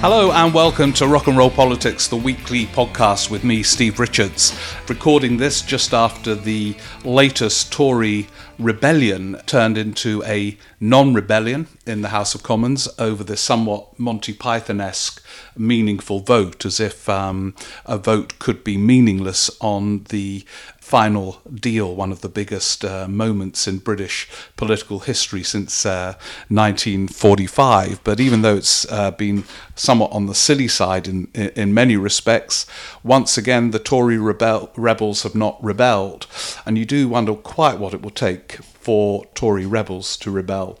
Hello and welcome to Rock and Roll Politics, the weekly podcast with me, Steve Richards. Recording this just after the latest Tory rebellion turned into a non rebellion in the House of Commons over the somewhat Monty Python esque meaningful vote, as if um, a vote could be meaningless on the final deal, one of the biggest uh, moments in British political history since uh, 1945. But even though it's uh, been somewhat on the silly side in, in many respects, once again the Tory rebel- rebels have not rebelled. And you do wonder quite what it will take for Tory rebels to rebel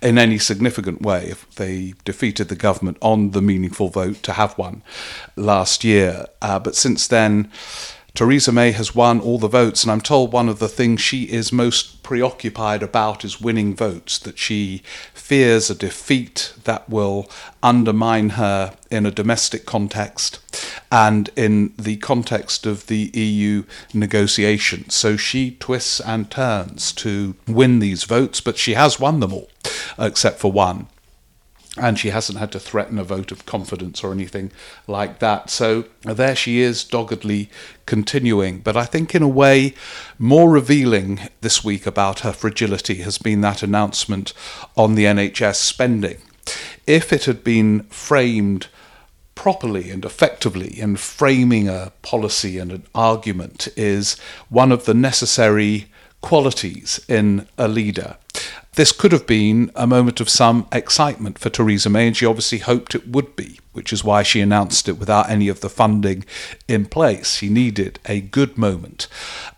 in any significant way if they defeated the government on the meaningful vote to have one last year. Uh, but since then, Theresa May has won all the votes, and I'm told one of the things she is most preoccupied about is winning votes, that she fears a defeat that will undermine her in a domestic context and in the context of the EU negotiations. So she twists and turns to win these votes, but she has won them all, except for one and she hasn't had to threaten a vote of confidence or anything like that. So there she is, doggedly continuing. But I think, in a way, more revealing this week about her fragility has been that announcement on the NHS spending. If it had been framed properly and effectively, and framing a policy and an argument is one of the necessary qualities in a leader this could have been a moment of some excitement for Theresa May, and she obviously hoped it would be, which is why she announced it without any of the funding in place. She needed a good moment.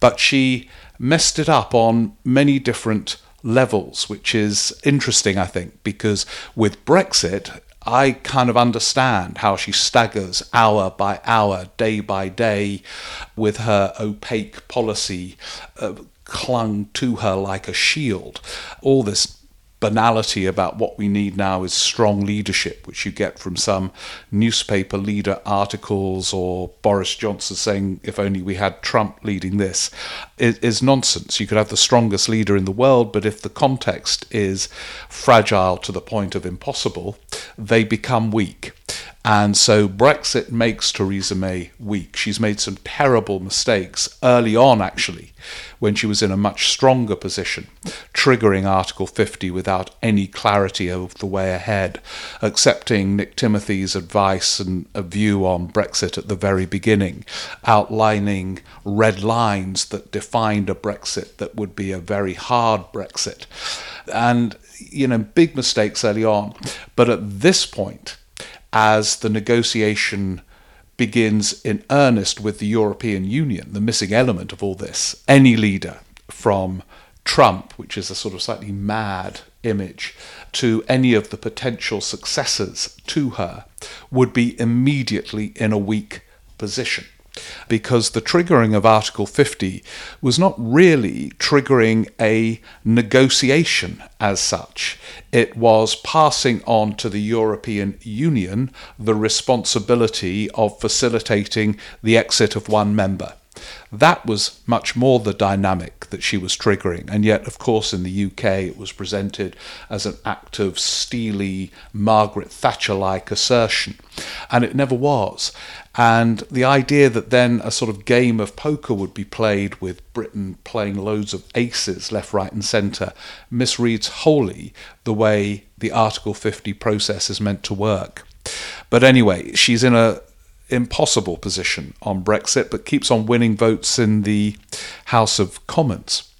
But she messed it up on many different levels, which is interesting, I think, because with Brexit, I kind of understand how she staggers hour by hour, day by day, with her opaque policy, uh, clung to her like a shield. All this banality about what we need now is strong leadership, which you get from some newspaper leader articles or Boris Johnson saying, if only we had Trump leading this, is, is nonsense. You could have the strongest leader in the world, but if the context is fragile to the point of impossible, they become weak. And so Brexit makes Theresa May weak. She's made some terrible mistakes early on, actually, when she was in a much stronger position, triggering Article 50 without any clarity of the way ahead, accepting Nick Timothy's advice and a view on Brexit at the very beginning, outlining red lines that defined a Brexit that would be a very hard Brexit. And, you know, big mistakes early on. But at this point, as the negotiation begins in earnest with the European Union, the missing element of all this. Any leader from Trump, which is a sort of slightly mad image, to any of the potential successors to her, would be immediately in a weak position because the triggering of Article 50 was not really triggering a negotiation as such. It was passing on to the European Union the responsibility of facilitating the exit of one member. That was much more the dynamic that she was triggering. And yet, of course, in the UK, it was presented as an act of steely, Margaret Thatcher like assertion. And it never was. And the idea that then a sort of game of poker would be played with Britain playing loads of aces left, right, and centre misreads wholly the way the Article 50 process is meant to work. But anyway, she's in a impossible position on Brexit, but keeps on winning votes in the House of Commons.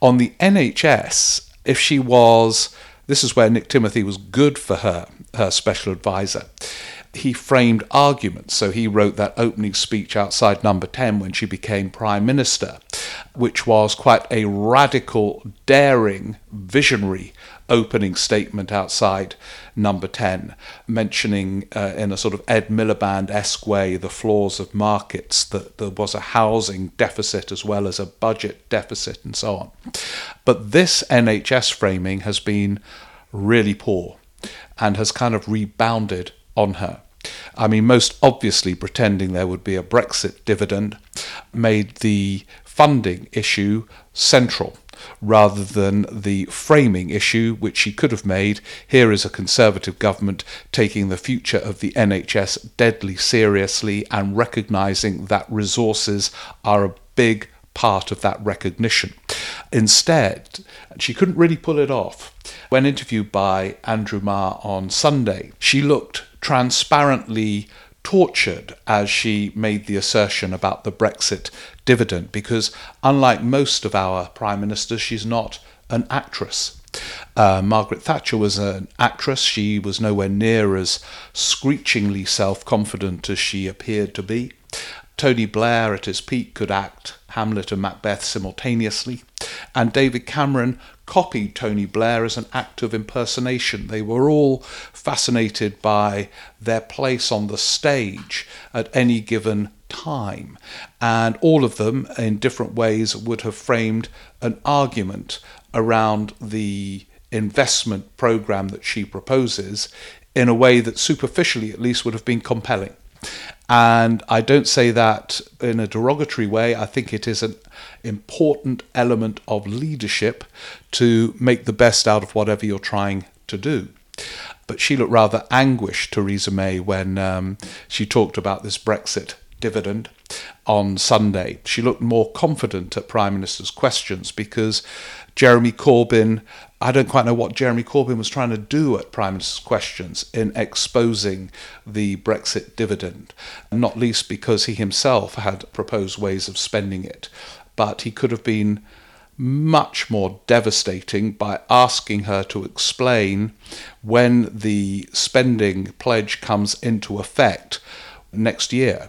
On the NHS, if she was, this is where Nick Timothy was good for her, her special advisor. He framed arguments. So he wrote that opening speech outside number 10 when she became Prime Minister, which was quite a radical, daring, visionary opening statement outside number 10, mentioning uh, in a sort of Ed Miliband esque way the flaws of markets, that there was a housing deficit as well as a budget deficit, and so on. But this NHS framing has been really poor and has kind of rebounded on her. I mean, most obviously pretending there would be a Brexit dividend made the funding issue central rather than the framing issue, which she could have made. Here is a Conservative government taking the future of the NHS deadly seriously and recognising that resources are a big part of that recognition. Instead, she couldn't really pull it off. When interviewed by Andrew Marr on Sunday, she looked transparently tortured as she made the assertion about the Brexit dividend because, unlike most of our prime ministers, she's not an actress. Uh, Margaret Thatcher was an actress. She was nowhere near as screechingly self confident as she appeared to be. Tony Blair, at his peak, could act Hamlet and Macbeth simultaneously. And David Cameron copied Tony Blair as an act of impersonation. They were all fascinated by their place on the stage at any given time. And all of them, in different ways, would have framed an argument around the investment program that she proposes in a way that superficially at least would have been compelling. And I don't say that in a derogatory way. I think it is an important element of leadership to make the best out of whatever you're trying to do. But she looked rather anguished, Theresa May, when um, she talked about this Brexit dividend on Sunday. She looked more confident at Prime Minister's questions because Jeremy Corbyn, I don't quite know what Jeremy Corbyn was trying to do at Prime Minister's questions in exposing the Brexit dividend, not least because he himself had proposed ways of spending it. But he could have been much more devastating by asking her to explain when the spending pledge comes into effect next year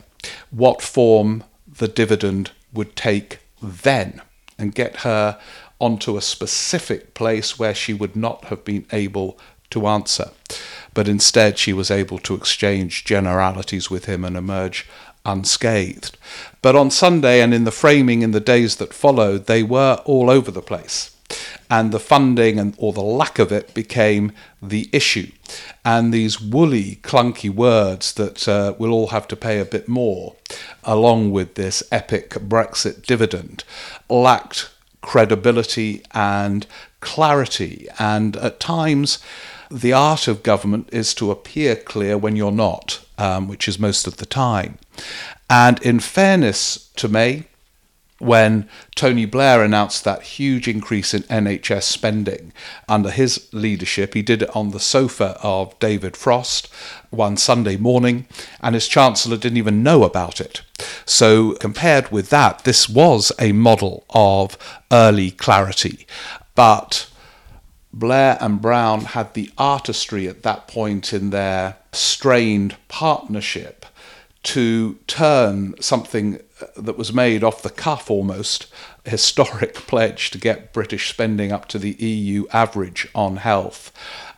what form the dividend would take then and get her onto a specific place where she would not have been able to answer. But instead, she was able to exchange generalities with him and emerge unscathed. But on Sunday and in the framing in the days that followed, they were all over the place and the funding and or the lack of it became the issue. And these woolly, clunky words that uh, we'll all have to pay a bit more, along with this epic Brexit dividend, lacked credibility and clarity. And at times, the art of government is to appear clear when you're not, um, which is most of the time. And in fairness to May, when Tony Blair announced that huge increase in NHS spending under his leadership. He did it on the sofa of David Frost one Sunday morning, and his Chancellor didn't even know about it. So, compared with that, this was a model of early clarity. But Blair and Brown had the artistry at that point in their strained partnership to turn something that was made off the cuff almost, historic pledge to get British spending up to the EU average on health.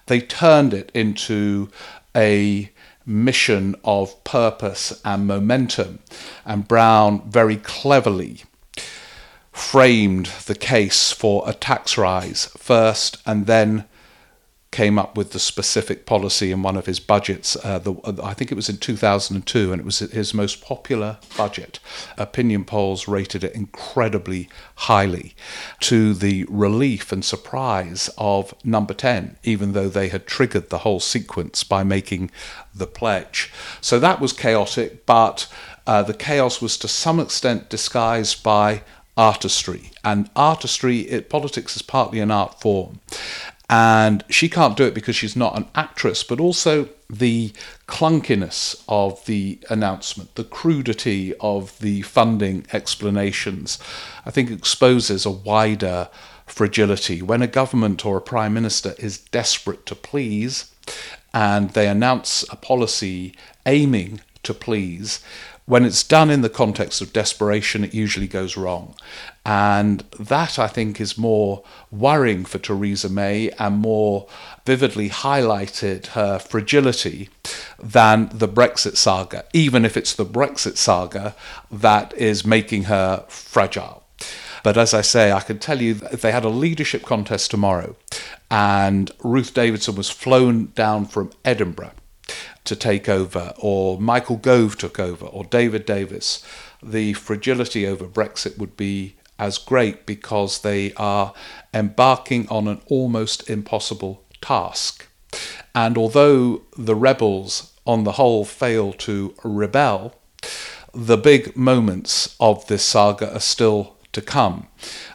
They turned it into a mission of purpose and momentum. And Brown very cleverly framed the case for a tax rise first and then came up with the specific policy in one of his budgets. Uh, the, I think it was in 2002, and it was his most popular budget. Opinion polls rated it incredibly highly to the relief and surprise of number 10, even though they had triggered the whole sequence by making the pledge. So that was chaotic, but uh, the chaos was to some extent disguised by artistry. And artistry, it, politics is partly an art form and she can't do it because she's not an actress, but also the clunkiness of the announcement, the crudity of the funding explanations, I think exposes a wider fragility. When a government or a prime minister is desperate to please and they announce a policy aiming to please, when it's done in the context of desperation, it usually goes wrong. And that, I think, is more worrying for Theresa May and more vividly highlighted her fragility than the Brexit saga, even if it's the Brexit saga that is making her fragile. But as I say, I can tell you if they had a leadership contest tomorrow and Ruth Davidson was flown down from Edinburgh to take over, or Michael Gove took over, or David Davis, the fragility over Brexit would be as great because they are embarking on an almost impossible task. And although the rebels, on the whole, fail to rebel, the big moments of this saga are still to come.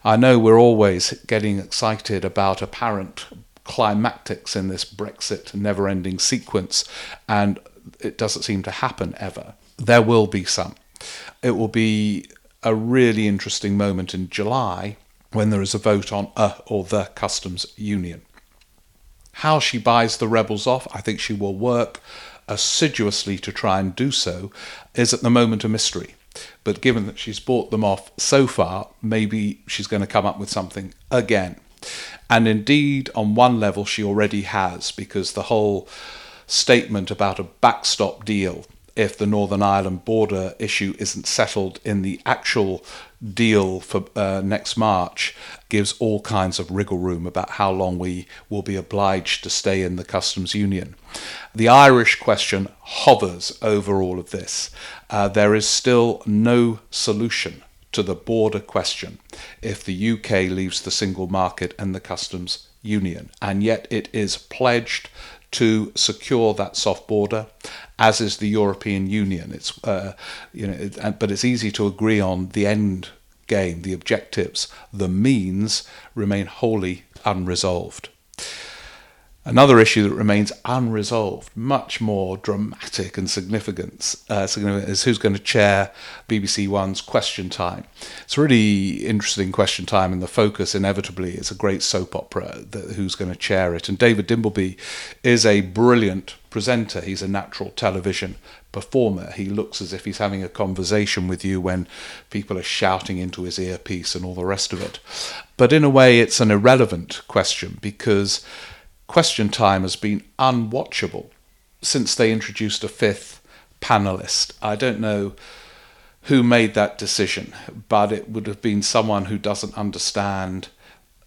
I know we're always getting excited about apparent climactics in this Brexit never ending sequence, and it doesn't seem to happen ever. There will be some. It will be a really interesting moment in July when there is a vote on a or the customs union. How she buys the rebels off, I think she will work assiduously to try and do so, is at the moment a mystery. But given that she's bought them off so far, maybe she's going to come up with something again. And indeed, on one level, she already has, because the whole statement about a backstop deal if the Northern Ireland border issue isn't settled in the actual deal for uh, next March gives all kinds of wriggle room about how long we will be obliged to stay in the customs union. The Irish question hovers over all of this. Uh, there is still no solution to the border question if the UK leaves the single market and the customs union. And yet it is pledged to secure that soft border, as is the European Union. It's uh, you know, it, but it's easy to agree on the end game, the objectives. The means remain wholly unresolved. Another issue that remains unresolved, much more dramatic and significant, uh, significant, is who's going to chair BBC One's Question Time. It's a really interesting Question Time, and the focus inevitably is a great soap opera that, who's going to chair it. And David Dimbleby is a brilliant presenter. He's a natural television performer. He looks as if he's having a conversation with you when people are shouting into his earpiece and all the rest of it. But in a way, it's an irrelevant question because Question Time has been unwatchable since they introduced a fifth panelist. I don't know who made that decision, but it would have been someone who doesn't understand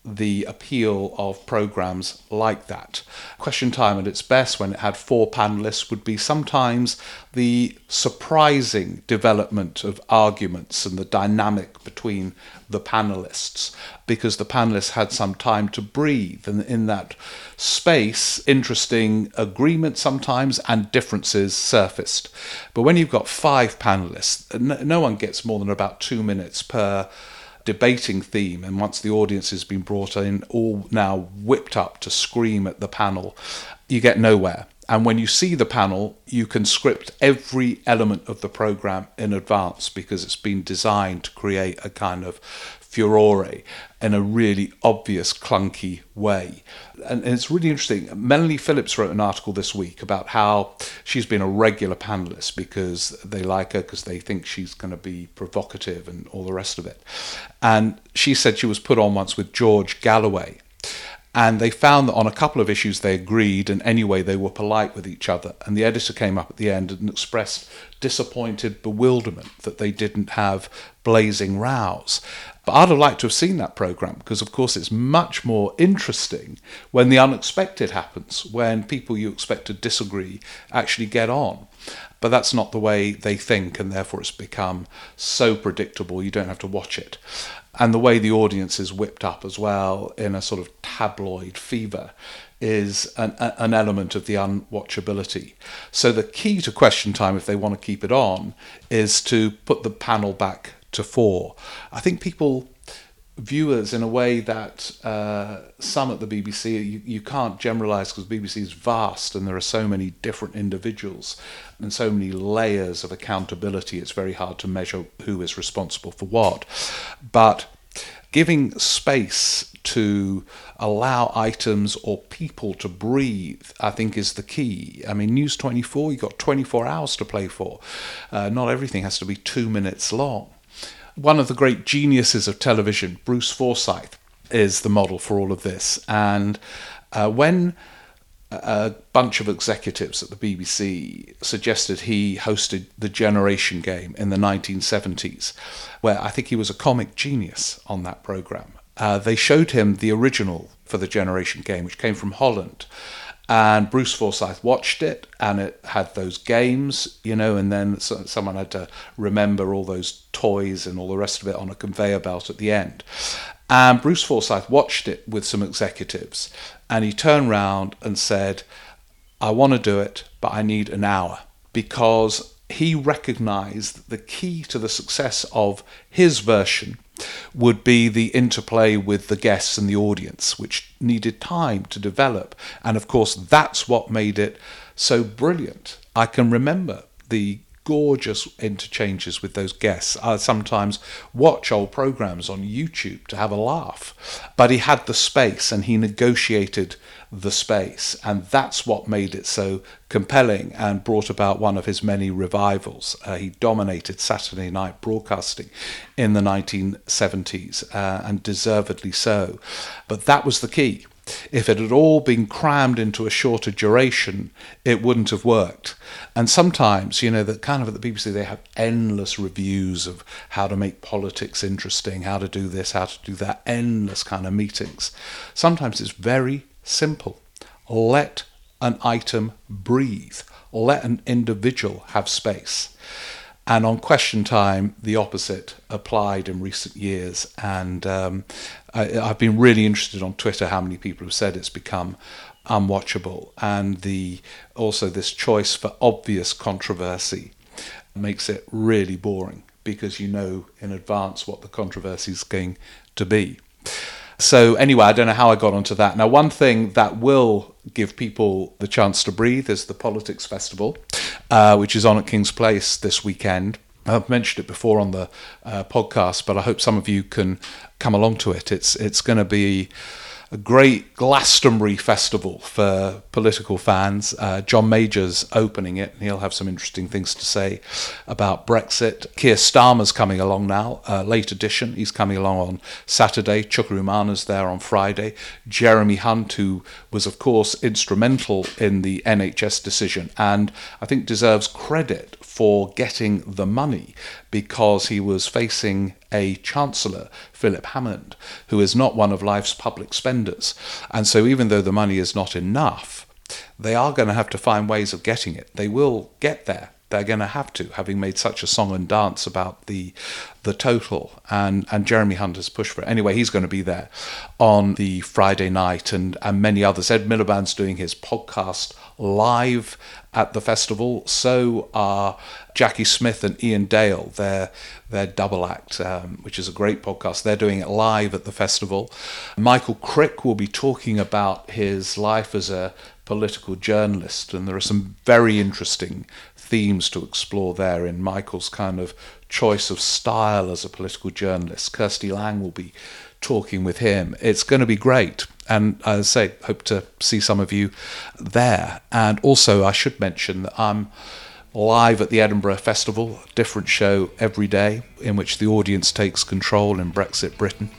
the appeal of programs like that. Question Time at its best, when it had four panelists, would be sometimes the surprising development of arguments and the dynamic between the panelists, because the panelists had some time to breathe. And in that space, interesting agreements sometimes and differences surfaced. But when you've got five panelists, no one gets more than about two minutes per debating theme, and once the audience has been brought in, all now whipped up to scream at the panel, you get nowhere. And when you see the panel, you can script every element of the program in advance because it's been designed to create a kind of furore in a really obvious, clunky way. And, it's really interesting. Melanie Phillips wrote an article this week about how she's been a regular panelist because they like her because they think she's going to be provocative and all the rest of it. And she said she was put on once with George Galloway. And they found that on a couple of issues they agreed, and anyway, they were polite with each other. And the editor came up at the end and expressed disappointed bewilderment that they didn't have blazing rows. But I'd have liked to have seen that program because, of course, it's much more interesting when the unexpected happens, when people you expect to disagree actually get on. But that's not the way they think, and therefore it's become so predictable you don't have to watch it. And the way the audience is whipped up as well in a sort of tabloid fever is an, an element of the unwatchability. So the key to question time, if they want to keep it on, is to put the panel back to four. I think people viewers in a way that uh, some at the BBC you, you can't generalize because BBC is vast and there are so many different individuals and so many layers of accountability it's very hard to measure who is responsible for what but giving space to allow items or people to breathe, I think, is the key. I mean, News 24, you've got 24 hours to play for. Uh, not everything has to be two minutes long one of the great geniuses of television, Bruce Forsyth, is the model for all of this. And uh, when a bunch of executives at the BBC suggested he hosted the Generation Game in the 1970s, where I think he was a comic genius on that programme. Uh, they showed him the original for the Generation Game, which came from Holland and Bruce Forsyth watched it, and it had those games, you know, and then someone had to remember all those toys and all the rest of it on a conveyor belt at the end. And Bruce Forsyth watched it with some executives, and he turned round and said, I want to do it, but I need an hour because he recognized that the key to the success of his version would be the interplay with the guests and the audience, which needed time to develop. And of course, that's what made it so brilliant. I can remember the gorgeous interchanges with those guests. I sometimes watch old programs on YouTube to have a laugh. But he had the space and he negotiated the space. And that's what made it so compelling and brought about one of his many revivals. Uh, he dominated Saturday night broadcasting in the 1970s uh, and deservedly so. But that was the key. If it had all been crammed into a shorter duration, it wouldn't have worked. And sometimes, you know, that kind of at the BBC, they have endless reviews of how to make politics interesting, how to do this, how to do that, endless kind of meetings. Sometimes it's very simple. Let an item breathe. Let an individual have space. And on question time, the opposite applied in recent years. And um, I, have been really interested on Twitter how many people have said it's become unwatchable. And the also this choice for obvious controversy makes it really boring because you know in advance what the controversy is going to be. So anyway, I don't know how I got onto that. Now, one thing that will give people the chance to breathe is the Politics Festival, uh, which is on at Kings Place this weekend. I've mentioned it before on the uh, podcast, but I hope some of you can come along to it. It's it's going to be a great Glastonbury festival for political fans. Uh, John Major's opening it, and he'll have some interesting things to say about Brexit. Keir Starmer's coming along now, uh, late edition. He's coming along on Saturday. Chuka Umunna's there on Friday. Jeremy Hunt, who was, of course, instrumental in the NHS decision, and I think deserves credit for getting the money because he was facing a chancellor, Philip Hammond, who is not one of life's public spenders. And so, even though the money is not enough, they are going to have to find ways of getting it. They will get there. They're going to have to, having made such a song and dance about the the total. And and Jeremy Hunt has pushed for it. Anyway, he's going to be there on the Friday night, and and many others. Ed Miliband's doing his podcast live at the festival. So are Jacqui Smith and Iain Dale. Their their double act, um, which is a great podcast. They're doing it live at the festival. Michael Crick will be talking about his life as a political journalist, and there are some very interesting themes to explore there in Michael's kind of choice of style as a political journalist. Kirsty Lang will be talking with him. It's going to be great. And as I say, hope to see some of you there. And also, I should mention that I'm live at the Edinburgh Festival, different show every day in which the audience takes control in Brexit Britain.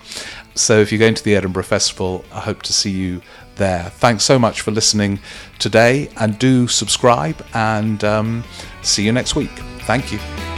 So if you're going to the Edinburgh Festival, I hope to see you there. Thanks so much for listening today and do subscribe and um, see you next week. Thank you.